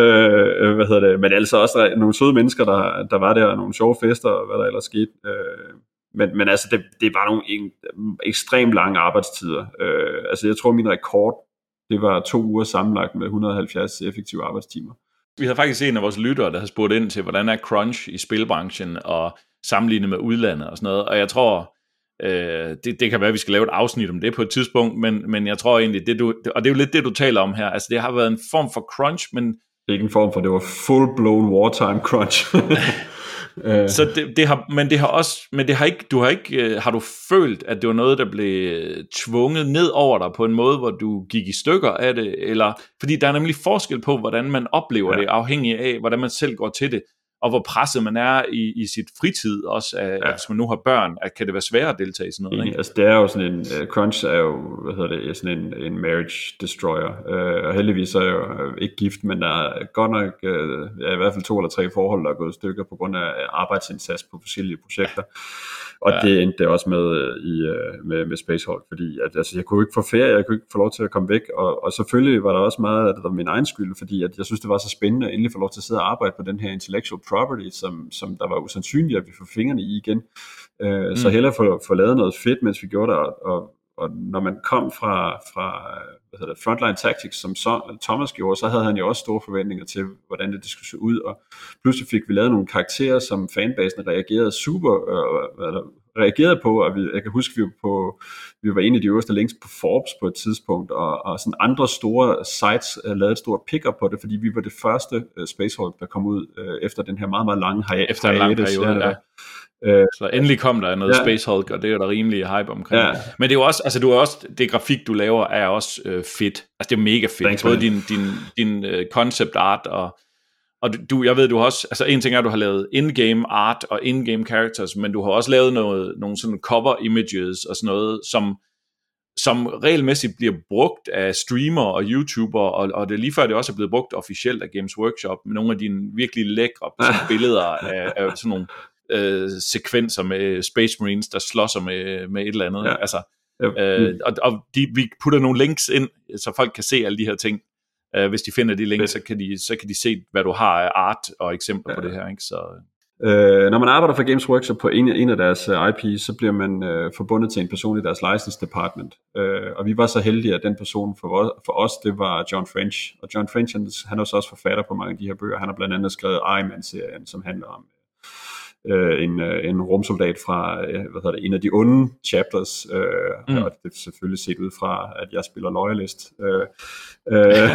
øh, hvad hedder det? Men altså også nogle søde mennesker, der, der var der, nogle sjove fester, og hvad der ellers skete. Øh, men, men altså, det, det var nogle en, ekstremt lange arbejdstider. Øh, altså, jeg tror, min rekord, det var to uger sammenlagt med 170 effektive arbejdstimer. Vi havde faktisk en af vores lyttere, der har spurgt ind til, hvordan er crunch i spilbranchen og sammenlignet med udlandet og sådan noget. Og jeg tror, øh, det, det kan være, at vi skal lave et afsnit om det på et tidspunkt, men, men jeg tror egentlig, det du, og det er jo lidt det, du taler om her, altså det har været en form for crunch, men... Ikke en form for, det var full-blown wartime crunch. Øh. Så det, det har, men det har også, men det har ikke, du har ikke, øh, har du følt, at det var noget, der blev tvunget ned over dig på en måde, hvor du gik i stykker af det, eller, fordi der er nemlig forskel på, hvordan man oplever ja. det, afhængig af, hvordan man selv går til det og hvor presset man er i, i sit fritid, også af, ja. hvis man nu har børn, at kan det være svært at deltage i sådan noget? Ikke? Altså det er jo sådan en, uh, crunch er jo, hvad hedder det, sådan en, en marriage destroyer, uh, og heldigvis er jeg jo øh, ikke gift, men der er godt nok, uh, ja, i hvert fald to eller tre forhold, der er gået i stykker på grund af arbejdsindsats på forskellige projekter. Ja. Og ja. det endte det også med, i, med, med Space Hulk, fordi at, altså, jeg kunne ikke få ferie, jeg kunne ikke få lov til at komme væk, og, og selvfølgelig var der også meget af det der min egen skyld, fordi at jeg synes, det var så spændende at endelig få lov til at sidde og arbejde på den her intellectual property, som, som der var usandsynligt, at vi får fingrene i igen. Øh, mm. Så hellere få, få lavet noget fedt, mens vi gjorde det, og, og, og når man kom fra, fra hvad hedder det, Frontline Tactics, som så, Thomas gjorde, så havde han jo også store forventninger til, hvordan det skulle se ud, og pludselig fik vi lavet nogle karakterer, som fanbasen reagerede super, øh, eller, reagerede på, og vi, jeg kan huske, vi var, på, vi var en af de øverste links på Forbes på et tidspunkt, og, og sådan andre store sites uh, lavede et stort pick-up på det, fordi vi var det første uh, Space Hulk, der kom ud uh, efter den her meget, meget lange hi- Efter en lang periode, ja. Uh, så endelig kom der noget ja. Space Hulk, og det er der rimelig hype omkring. Ja. Men det er jo også, altså du er også, det grafik, du laver, er også uh, fedt. Altså det er mega fedt. Thanks, Både man. din, din, din uh, concept art og og du, jeg ved, du har også, altså en ting er, at du har lavet in-game art og in-game characters, men du har også lavet noget, nogle sådan cover images og sådan noget, som, som regelmæssigt bliver brugt af streamer og YouTuber, og, og det er lige før det også er blevet brugt officielt af Games Workshop, med nogle af dine virkelig lækre billeder af, af sådan nogle øh, sekvenser med Space Marines, der slås med, med et eller andet. Ja. Altså, øh, og og de, vi putter nogle links ind, så folk kan se alle de her ting. Uh, hvis de finder de links, så kan de, så kan de se, hvad du har af art og eksempler ja. på det her. Ikke? Så, Øh, når man arbejder for Games Workshop på en, en af deres uh, øh, IPs, så bliver man uh, forbundet til en person i deres license department. Uh, og vi var så heldige, at den person for, for os, det var John French. Og John French, han, han er også også forfatter på mange af de her bøger. Han har blandt andet skrevet Iron Man-serien, som handler om øh, en, øh, en rumsoldat fra øh, hvad hedder det, en af de onde chapters, øh, mm. og det er selvfølgelig set ud fra, at jeg spiller loyalist. Øh, øh,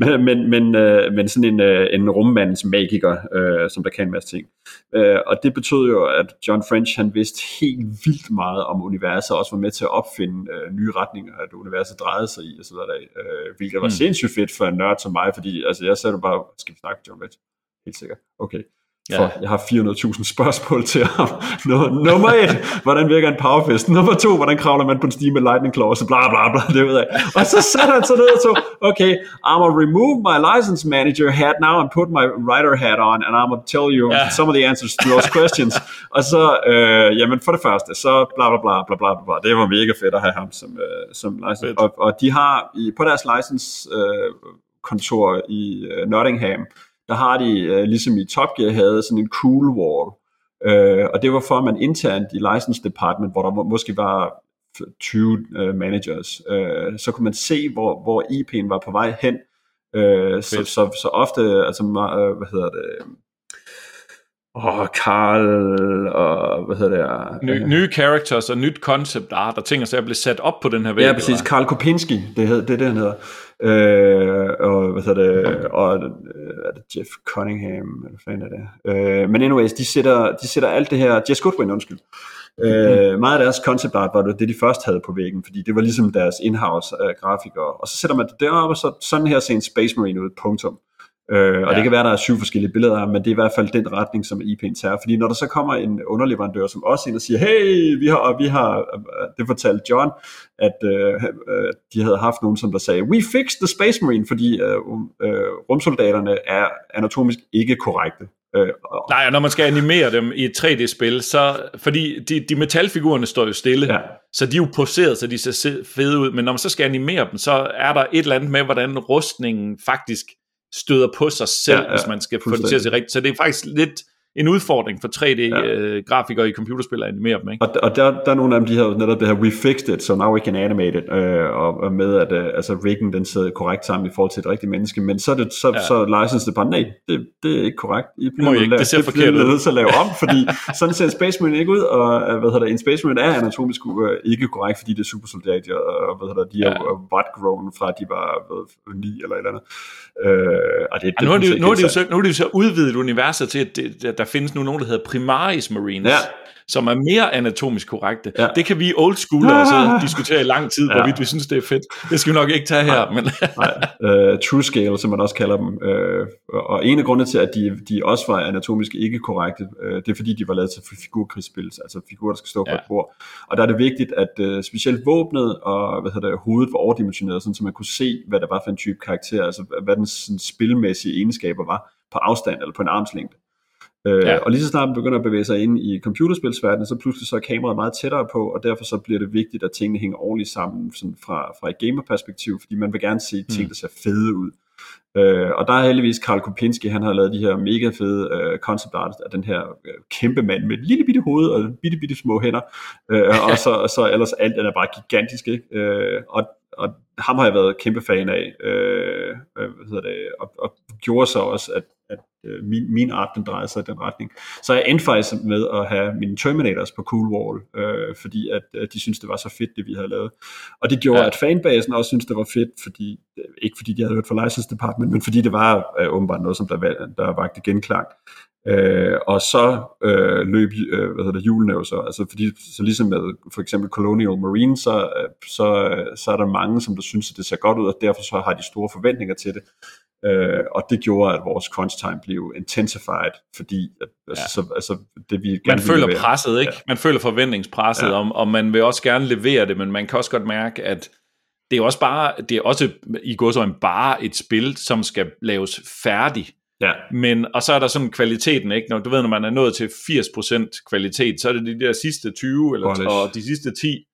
men, men, men, øh, men sådan en, øh, en rummands magiker, øh, som der kan en masse ting. Øh, og det betød jo, at John French han vidste helt vildt meget om universet, og også var med til at opfinde øh, nye retninger, at universet drejede sig i, og så der, øh, hvilket var mm. sindssygt fedt for en nørd som mig, fordi altså, jeg sagde bare, skal vi snakke John French? Helt sikkert. Okay. For ja. jeg har 400.000 spørgsmål til ham. Nummer et, hvordan virker en powerfist? Nummer to, hvordan kravler man på en stige med lightning claws? Bla bla bla, det ved jeg. Og så satte han så ned og så, okay, I'm gonna remove my license manager hat now and put my writer hat on, and I'm gonna tell you ja. some of the answers to those questions. og så, øh, jamen for det første, så bla bla bla bla bla bla. Det var mega fedt at have ham som, øh, som license. Og, og de har i, på deres license øh, kontor i øh, Nottingham, der har de, øh, ligesom i Top Gear havde, sådan en cool wall. Øh, og det var for, at man internt i license department, hvor der måske var 20 øh, managers, øh, så kunne man se, hvor, hvor IP'en var på vej hen. Øh, så, så, så ofte, altså, øh, hvad hedder det, og Karl og hvad hedder det? Ny, nye characters og nyt concept art og ting, og så er blevet sat op på den her væg. Ja, præcis. Eller? Karl Kopinski, det, hed, det er det, han hedder. Øh, og hvad hedder det? Og øh, er det Jeff Cunningham, eller hvad fanden er det? Øh, men anyways, de sætter, de sætter alt det her, Jess Goodwin, undskyld. Øh, meget af deres concept art var det, det, de først havde på væggen, fordi det var ligesom deres in-house øh, grafikere. Og så sætter man det deroppe, og så sådan her ser en Space Marine ud, punktum. Øh, og ja. det kan være, der er syv forskellige billeder, men det er i hvert fald den retning, som IP'en tager. Fordi når der så kommer en underleverandør som os ind og siger, hey, vi har, vi har det fortalte John, at øh, de havde haft nogen, som der sagde, we fixed the Space Marine, fordi øh, øh, rumsoldaterne er anatomisk ikke korrekte. Øh, og... Nej, og når man skal animere dem i et 3D-spil, så, fordi de, de metalfigurerne står jo stille, ja. så de er jo poseret, så de ser fede ud, men når man så skal animere dem, så er der et eller andet med, hvordan rustningen faktisk støder på sig selv, ja, ja, hvis man skal få det til at se rigtigt. Så det er faktisk lidt en udfordring for 3D-grafikere ja. øh, i computerspil at animere dem. Ikke? Og, og der, der er nogle af dem, de har netop det her, we fixed it, so now we can animate it, øh, og, og med at øh, altså riggen den sidder korrekt sammen i forhold til et rigtigt menneske, men så er det så, ja. så license det bare, nej, det, det er ikke korrekt. I bliver ikke, det ser forkert ud. Det at lave om, fordi sådan ser en Space Marine ikke ud, og øh, hvad hedder det, en Space Marine er anatomisk uh, ikke korrekt, fordi det er supersoldater, og hvad hedder det, de ja. er butt grown fra, de var hvad, 9 eller et eller andet. Øh, og det, det, ja, nu, er det, nu, er det så, nu er det jo så udvidet universet til, at det, der findes nu nogen, der hedder Primaris Marines. Ja som er mere anatomisk korrekte. Ja. Det kan vi old school også ah. diskutere i lang tid, ja. hvorvidt vi synes, det er fedt. Det skal vi nok ikke tage her. Nej. Men Nej. Uh, true scale, som man også kalder dem. Uh, og en af grundene til, at de, de også var anatomisk ikke korrekte, uh, det er fordi, de var lavet til figurkrigsspil, altså figurer, der skal stå ja. på et bord. Og der er det vigtigt, at uh, specielt våbnet og hvad hedder det, hovedet var overdimensioneret, sådan, så man kunne se, hvad det var for en type karakter, altså hvad den sådan, spilmæssige egenskaber var på afstand eller på en armslængde. Øh, ja. Og lige så snart man begynder at bevæge sig ind i computerspilsverdenen, så pludselig så er kameraet meget tættere på, og derfor så bliver det vigtigt, at tingene hænger ordentligt sammen sådan fra, fra et gamerperspektiv, fordi man vil gerne se ting, mm. der ser fede ud. Øh, og der er heldigvis Karl Kopinski, han har lavet de her mega fede øh, concept art af den her øh, kæmpe mand med et lille bitte hoved og bitte bitte små hænder, øh, og så, og så ellers alt den er bare gigantisk, ikke? Øh, og, og ham har jeg været kæmpe fan af, øh, øh hvad hedder det, og, og gjorde så også, at at øh, min, min art den drejer sig i den retning. Så jeg endte faktisk med at have mine Terminators på Cool Wall, øh, fordi at, at de synes det var så fedt, det vi havde lavet. Og det gjorde, ja. at fanbasen også synes det var fedt, fordi, ikke fordi de havde hørt fra License Department, men fordi det var øh, åbenbart noget, som der, der vagte genklang. Øh, og så øh, løb øh, hvad hedder det, julene jo så, altså fordi, så ligesom med for eksempel Colonial Marine, så, øh, så, så er der mange, som der synes, at det ser godt ud, og derfor så har de store forventninger til det. Øh, og det gjorde, at vores crunch time blev intensified, fordi at, altså, ja. så, altså, det vi Man føler levere. presset, ikke? Ja. Man føler forventningspresset, ja. om, og man vil også gerne levere det, men man kan også godt mærke, at det er også bare, det er også i går så en bare et spil, som skal laves færdigt. Ja. Men, og så er der sådan kvaliteten, ikke? Når, du ved, når man er nået til 80% kvalitet, så er det de der sidste 20, eller, og de sidste 10,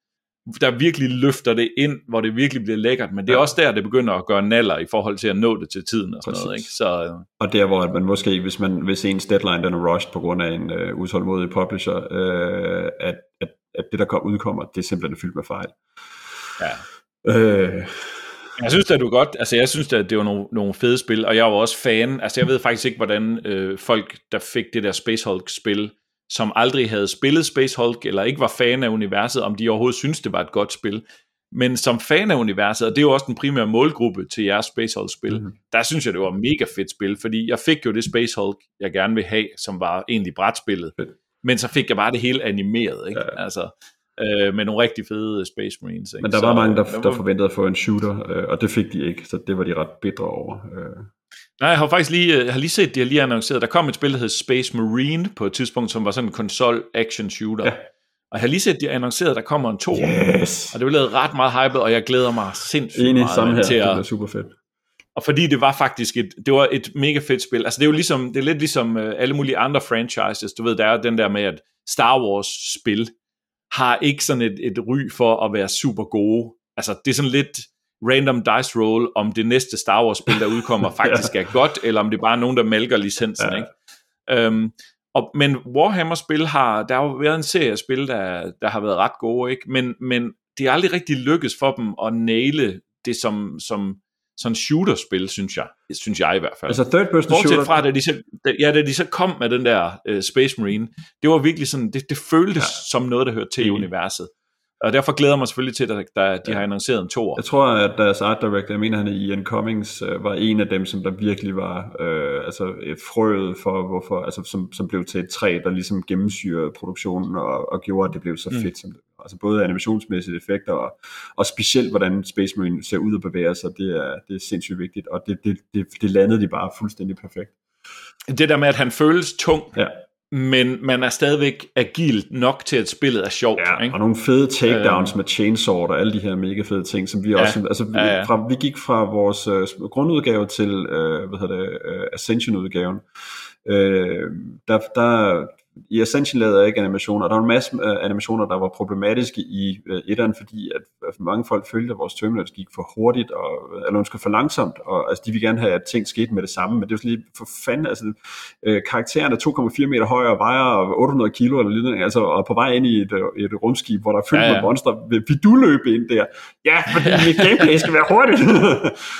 der virkelig løfter det ind, hvor det virkelig bliver lækkert, men det er ja. også der, det begynder at gøre naller i forhold til at nå det til tiden og sådan Præcis. noget. Ikke? Så, øh. Og der, hvor man måske, hvis, man, hvis ens deadline den er rushed på grund af en uh, utålmodig publisher, uh, at, at, at det, der kom, udkommer, det er simpelthen fyldt med fejl. Ja. Øh, jeg synes at du godt, altså jeg synes at det var nogle, nogle fede spil, og jeg var også fan, altså jeg ved faktisk ikke, hvordan øh, folk, der fik det der Space Hulk spil, som aldrig havde spillet Space Hulk, eller ikke var fan af universet, om de overhovedet synes det var et godt spil. Men som fan af universet, og det er jo også den primære målgruppe til jeres Space Hulk-spil, mm-hmm. der synes jeg, det var mega fedt spil, fordi jeg fik jo det Space Hulk, jeg gerne vil have, som var egentlig brætspillet. Fedt. Men så fik jeg bare det hele animeret, ikke? Ja. Altså, øh, med nogle rigtig fede Space Marines. Ikke? Men der var så, mange, der, der forventede at få en shooter, øh, og det fik de ikke, så det var de ret bedre over. Øh. Nej, jeg har faktisk lige, jeg har lige set, de har lige annonceret, der kom et spil, der hed Space Marine på et tidspunkt, som var sådan en konsol action shooter. Ja. Og jeg har lige set, de har annonceret, der kommer en to. Yes. Og det blev ret meget hyped, og jeg glæder mig sindssygt Enig, meget her. til at... Det er super fedt. Og fordi det var faktisk et, det var et mega fedt spil. Altså det er jo ligesom, det er lidt ligesom uh, alle mulige andre franchises. Du ved, der er den der med, at Star Wars spil har ikke sådan et, et ry for at være super gode. Altså det er sådan lidt, random dice roll, om det næste Star Wars-spil, der udkommer, faktisk ja. er godt, eller om det er bare nogen, der mælker licensen. Ja. Ikke? Um, og, men Warhammer-spil har, der har jo været en serie af spil, der, der har været ret gode, ikke? Men, men det er aldrig rigtig lykkes for dem at næle det som, som sådan shooter-spil, synes jeg. Synes jeg i hvert fald. Altså third person Bortset shooter? fra, da de, så, da, ja, da de så kom med den der uh, Space Marine, det var virkelig sådan, det, det føltes ja. som noget, der hørte til i universet. Og derfor glæder jeg mig selvfølgelig til, at der, de ja. har annonceret en toer. Jeg tror, at deres art director, jeg mener han Ian Cummings, øh, var en af dem, som der virkelig var øh, altså frøet for, hvorfor, altså, som, som blev til et træ, der ligesom gennemsyrede produktionen og, og gjorde, at det blev så mm. fedt, som det Altså både animationsmæssige effekter og, og specielt, hvordan Space Marine ser ud og bevæger sig, det er, det er sindssygt vigtigt, og det, det, det, det landede de bare fuldstændig perfekt. Det der med, at han føles tung, ja men man er stadigvæk agil nok til, at spillet er sjovt. Ja, ikke? og nogle fede takedowns øh, med chainsaw og alle de her mega fede ting, som vi ja, også, altså vi, ja, ja. Fra, vi gik fra vores uh, grundudgave til, uh, hvad hedder det, uh, Ascension-udgaven, uh, der, der, i Ascension lavede jeg ikke animationer, og der var en masse uh, animationer, der var problematiske i uh, etteren, fordi at, at mange folk følte, at vores terminals gik for hurtigt, og, eller ønskede for langsomt, og altså, de ville gerne have, at ting skete med det samme, men det jo sådan lige for fanden, altså uh, karakteren er 2,4 meter høj og vejer 800 kilo eller lignende, altså, og på vej ind i et, et rumskib, hvor der er fyldt ja, ja. med monster, vil, vil du løbe ind der? Ja, fordi mit gameplay skal være hurtigt.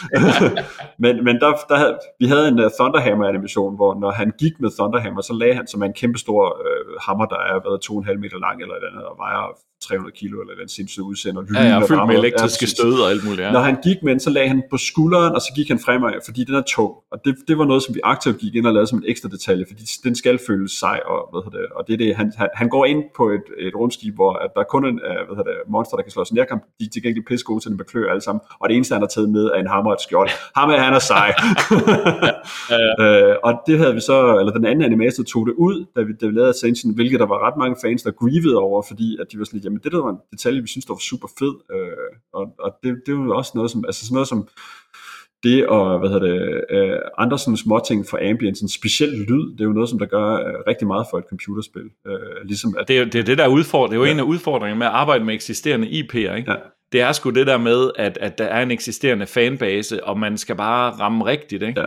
men men der, der havde, vi havde en uh, Thunderhammer animation, hvor når han gik med Thunderhammer, så lagde han som en kæmpe stor øh, Øh, hammer, der er været 2,5 meter lang eller et andet, og vejer 300 kilo eller den sindssyge udsender. Ja, ja, fyldt med elektriske ja, stød og alt muligt. Ja. Når han gik med den, så lagde han på skulderen, og så gik han fremad, fordi den er tung. Og det, det var noget, som vi aktivt gik ind og lavede som en ekstra detalje, fordi den skal føles sej, og, hvad det, og det er det, han, han, han, går ind på et, et rumskib, hvor at der er kun en hvad det, monster, der kan slås nærkamp. De er til gengæld pisse gode til at beklø alle sammen, og det eneste, han har taget med, er en hammer og et skjold. Ham er han er sej. ja, ja, øh, og det havde vi så, eller den anden animator tog det ud, da vi, da vi lavede Ascension, hvilket der var ret mange fans, der grievede over, fordi at de var sådan lidt, jamen det der var en detalje, vi synes, der var super fed, øh, og, og det, det er jo også noget som, altså sådan noget som det og hvad hedder det, øh, andre sådan små ting for ambience, en speciel lyd, det er jo noget, som der gør øh, rigtig meget for et computerspil. Øh, ligesom at, det, er, det er det, der udfordrer, det er jo ja. en af udfordringerne med at arbejde med eksisterende IP'er, ikke? Ja. Det er sgu det der med, at, at der er en eksisterende fanbase, og man skal bare ramme rigtigt, ikke?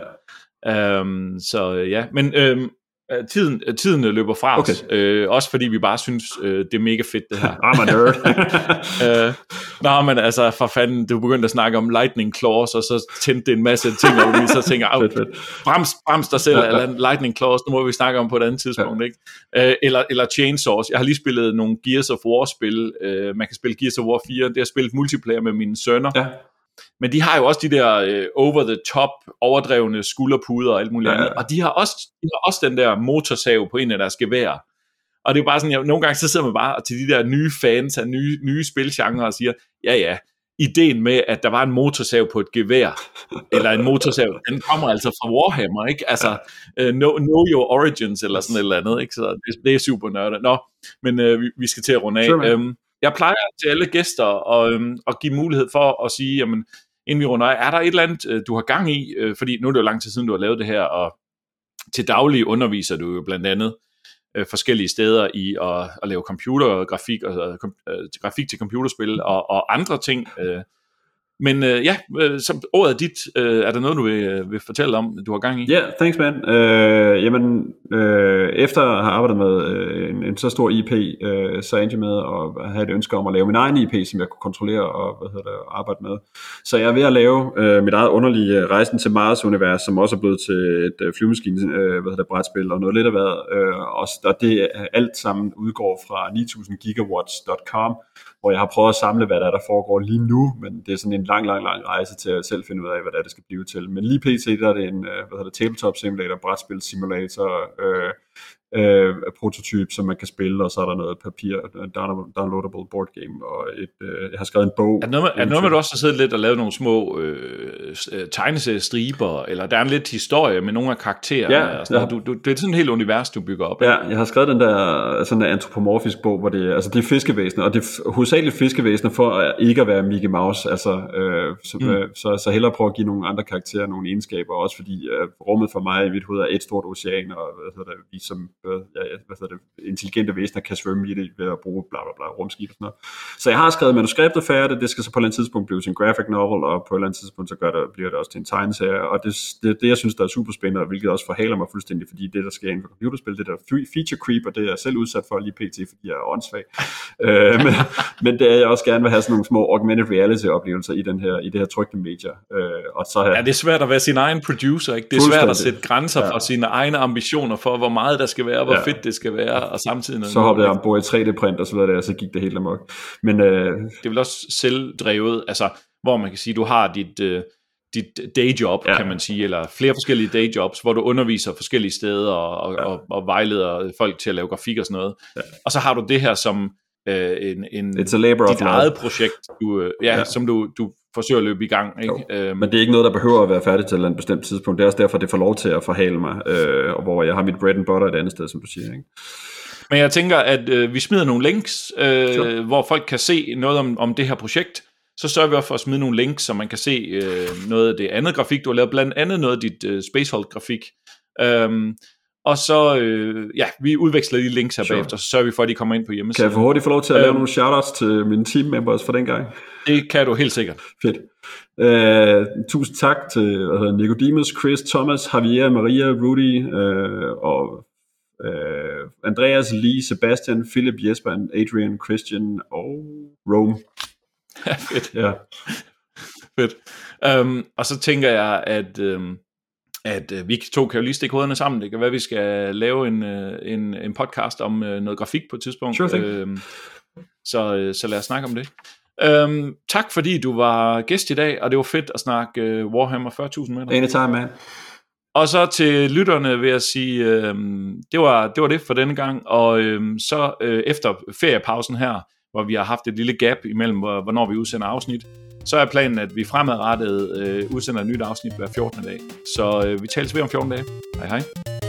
Ja. Øhm, så ja, men øhm, Øh, tiden, øh, tiden løber fra okay. os, øh, også fordi vi bare synes, øh, det er mega fedt det her. I'm a nerd. øh, nå, men altså, for fanden, du begyndte at snakke om lightning claws, og så tændte det en masse ting, og vi så tænker, fedt, fedt. brems, brems dig selv, ja, ja. eller lightning claws, nu må vi snakke om på et andet tidspunkt, ja. ikke? Øh, eller, eller chainsaws. Jeg har lige spillet nogle Gears of War-spil, øh, man kan spille Gears of War 4, det har spillet multiplayer med mine sønner, ja men de har jo også de der øh, over-the-top, overdrevne skulderpuder og alt muligt ja. andet. Og de har, også, de har også den der motorsav på en af deres gevær. Og det er bare sådan, at nogle gange så sidder man bare til de der nye fans af nye, nye spilgenre og siger, ja ja, ideen med, at der var en motorsav på et gevær, eller en motorsav, den kommer altså fra Warhammer, ikke? Altså, uh, know, know your origins, eller sådan et eller andet, ikke? Så det, det er super nørdet. Nå, men uh, vi, vi skal til at runde af. Sure, um, jeg plejer til alle gæster at, um, at give mulighed for at sige, jamen, inden vi runder af, er der et eller andet, øh, du har gang i? Øh, fordi nu er det jo lang tid siden, du har lavet det her, og til daglig underviser du jo blandt andet øh, forskellige steder i at, at lave computergrafik, og, øh, øh grafik til computerspil og, og andre ting. Øh, men øh, ja, øh, så ordet er dit. Øh, er der noget, du vil, øh, vil fortælle om, du har gang i? Ja, yeah, thanks man. Øh, jamen, øh, efter at have arbejdet med øh, en, en så stor IP, øh, så endte jeg med at have et ønske om at lave min egen IP, som jeg kunne kontrollere og hvad hedder det, arbejde med. Så jeg er ved at lave øh, mit eget underlige øh, Rejsen til Mars-univers, som også er blevet til et øh, flyvemaskine, øh, hvad hedder det, brætspil og noget lidt af hvad. Øh, og, og det alt sammen udgår fra 9000gigawatts.com, hvor jeg har prøvet at samle, hvad der, er, der foregår lige nu, men det er sådan en lang, lang, lang rejse til at selv finde ud af, hvad det, er, det skal blive til. Men lige pt. der er det en øh, hvad hedder det, tabletop simulator, brætspil simulator, øh, øh, prototyp, som man kan spille, og så er der noget papir, downloadable board game, og et, øh, jeg har skrevet en bog. Er det noget med, er det noget med du også har siddet lidt og lavet nogle små øh, øh tegneseriestriber, eller der er en lidt historie med nogle af karaktererne? Ja, og sådan ja. Du, du, det er sådan et helt univers, du bygger op. Ja, jeg har skrevet den der sådan en antropomorfisk bog, hvor det, altså det er fiskevæsener, og det er hovedsageligt fiskevæsener for at ikke at være Mickey Mouse, altså øh, så, mm. øh, så, så hellere prøve at give nogle andre karakterer nogle egenskaber, også fordi øh, rummet for mig i mit hoved er et stort ocean, og hvad hedder det, vi som hvad, ja, hvad hedder det, intelligente væsener kan svømme i det ved at bruge bla bla bla rumskib og sådan noget. Så jeg har skrevet manuskriptet færdigt, det skal så på et eller andet tidspunkt blive til en graphic novel, og på et eller andet tidspunkt så gør det, bliver det også til en tegneserie, og det, det, det jeg synes, der er super spændende, hvilket også forhaler mig fuldstændig, fordi det, der sker inden for computerspil, det der feature creep, og det er jeg selv udsat for lige pt, fordi jeg er åndssvag. øh, men, men det er jeg også gerne vil have sådan nogle små augmented reality oplevelser i, den her, i det her trygte medier. Øh, og så her, ja, det er svært at være sin egen producer, ikke? Det er svært at sætte grænser ja. for sine egne ambitioner for, hvor meget der skal være, hvor ja. fedt det skal være, og samtidig... Så hoppede jeg ombord i 3D-print og så videre, og så gik det helt amok. Men, øh... Det er vel også selvdrevet, altså, hvor man kan sige, du har dit... Øh, dit dayjob, ja. kan man sige, eller flere forskellige dayjobs, hvor du underviser forskellige steder og, og, ja. og, og vejleder folk til at lave grafik og sådan noget. Ja. Og så har du det her, som øh, en, en, It's a labor dit of love. eget projekt, du, øh, ja, Ja. som du, du forsøger at løbe i gang. Ikke? Øhm, Men det er ikke noget, der behøver at være færdigt til et bestemt tidspunkt. Det er også derfor, det får lov til at forhale mig, øh, og hvor jeg har mit bread and butter et andet sted, som du siger. Ikke? Men jeg tænker, at øh, vi smider nogle links, øh, Sure. hvor folk kan se noget om, om det her projekt. Så sørger vi også for at smide nogle links, så man kan se øh, noget af det andet grafik, du har lavet. Blandt andet noget af dit øh, Spacehold-grafik. Øhm, og så, øh, ja, vi udveksler de links her Sure. bagefter, så sørger vi for, at de kommer ind på Kan hjemmesiden. jeg få hurtigt få lov til at lave Øhm. nogle shoutouts til mine team members for den gang? Det kan du helt sikkert. Fedt. Øh, tusind tak til hvad hedder, Nicodemus, Chris, Thomas, Javier, Maria, Rudy øh, og øh, Andreas, Lee, Sebastian, Philip, Jesper, Adrian, Christian og Rome. Ja, fedt. Ja. fedt. Um, og så tænker jeg, at, um, at uh, vi to kan jo lige stikke hovederne sammen. Det kan være, at vi skal lave en, uh, en, en podcast om uh, noget grafik på et tidspunkt. Sure thing. Um, så, uh, så lad os snakke om det. Um, tak fordi du var gæst i dag, og det var fedt at snakke uh, Warhammer 40.000 med dig. Anytime, man. Og så til lytterne vil jeg sige, øhm, det, var, det var det for denne gang, og øhm, så øh, efter feriepausen her, hvor vi har haft et lille gap imellem, hvor, hvornår vi udsender afsnit, så er planen, at vi fremadrettet øh, udsender et nyt afsnit hver 14. dag. Så øh, vi tales ved om 14 dage. Hej hej.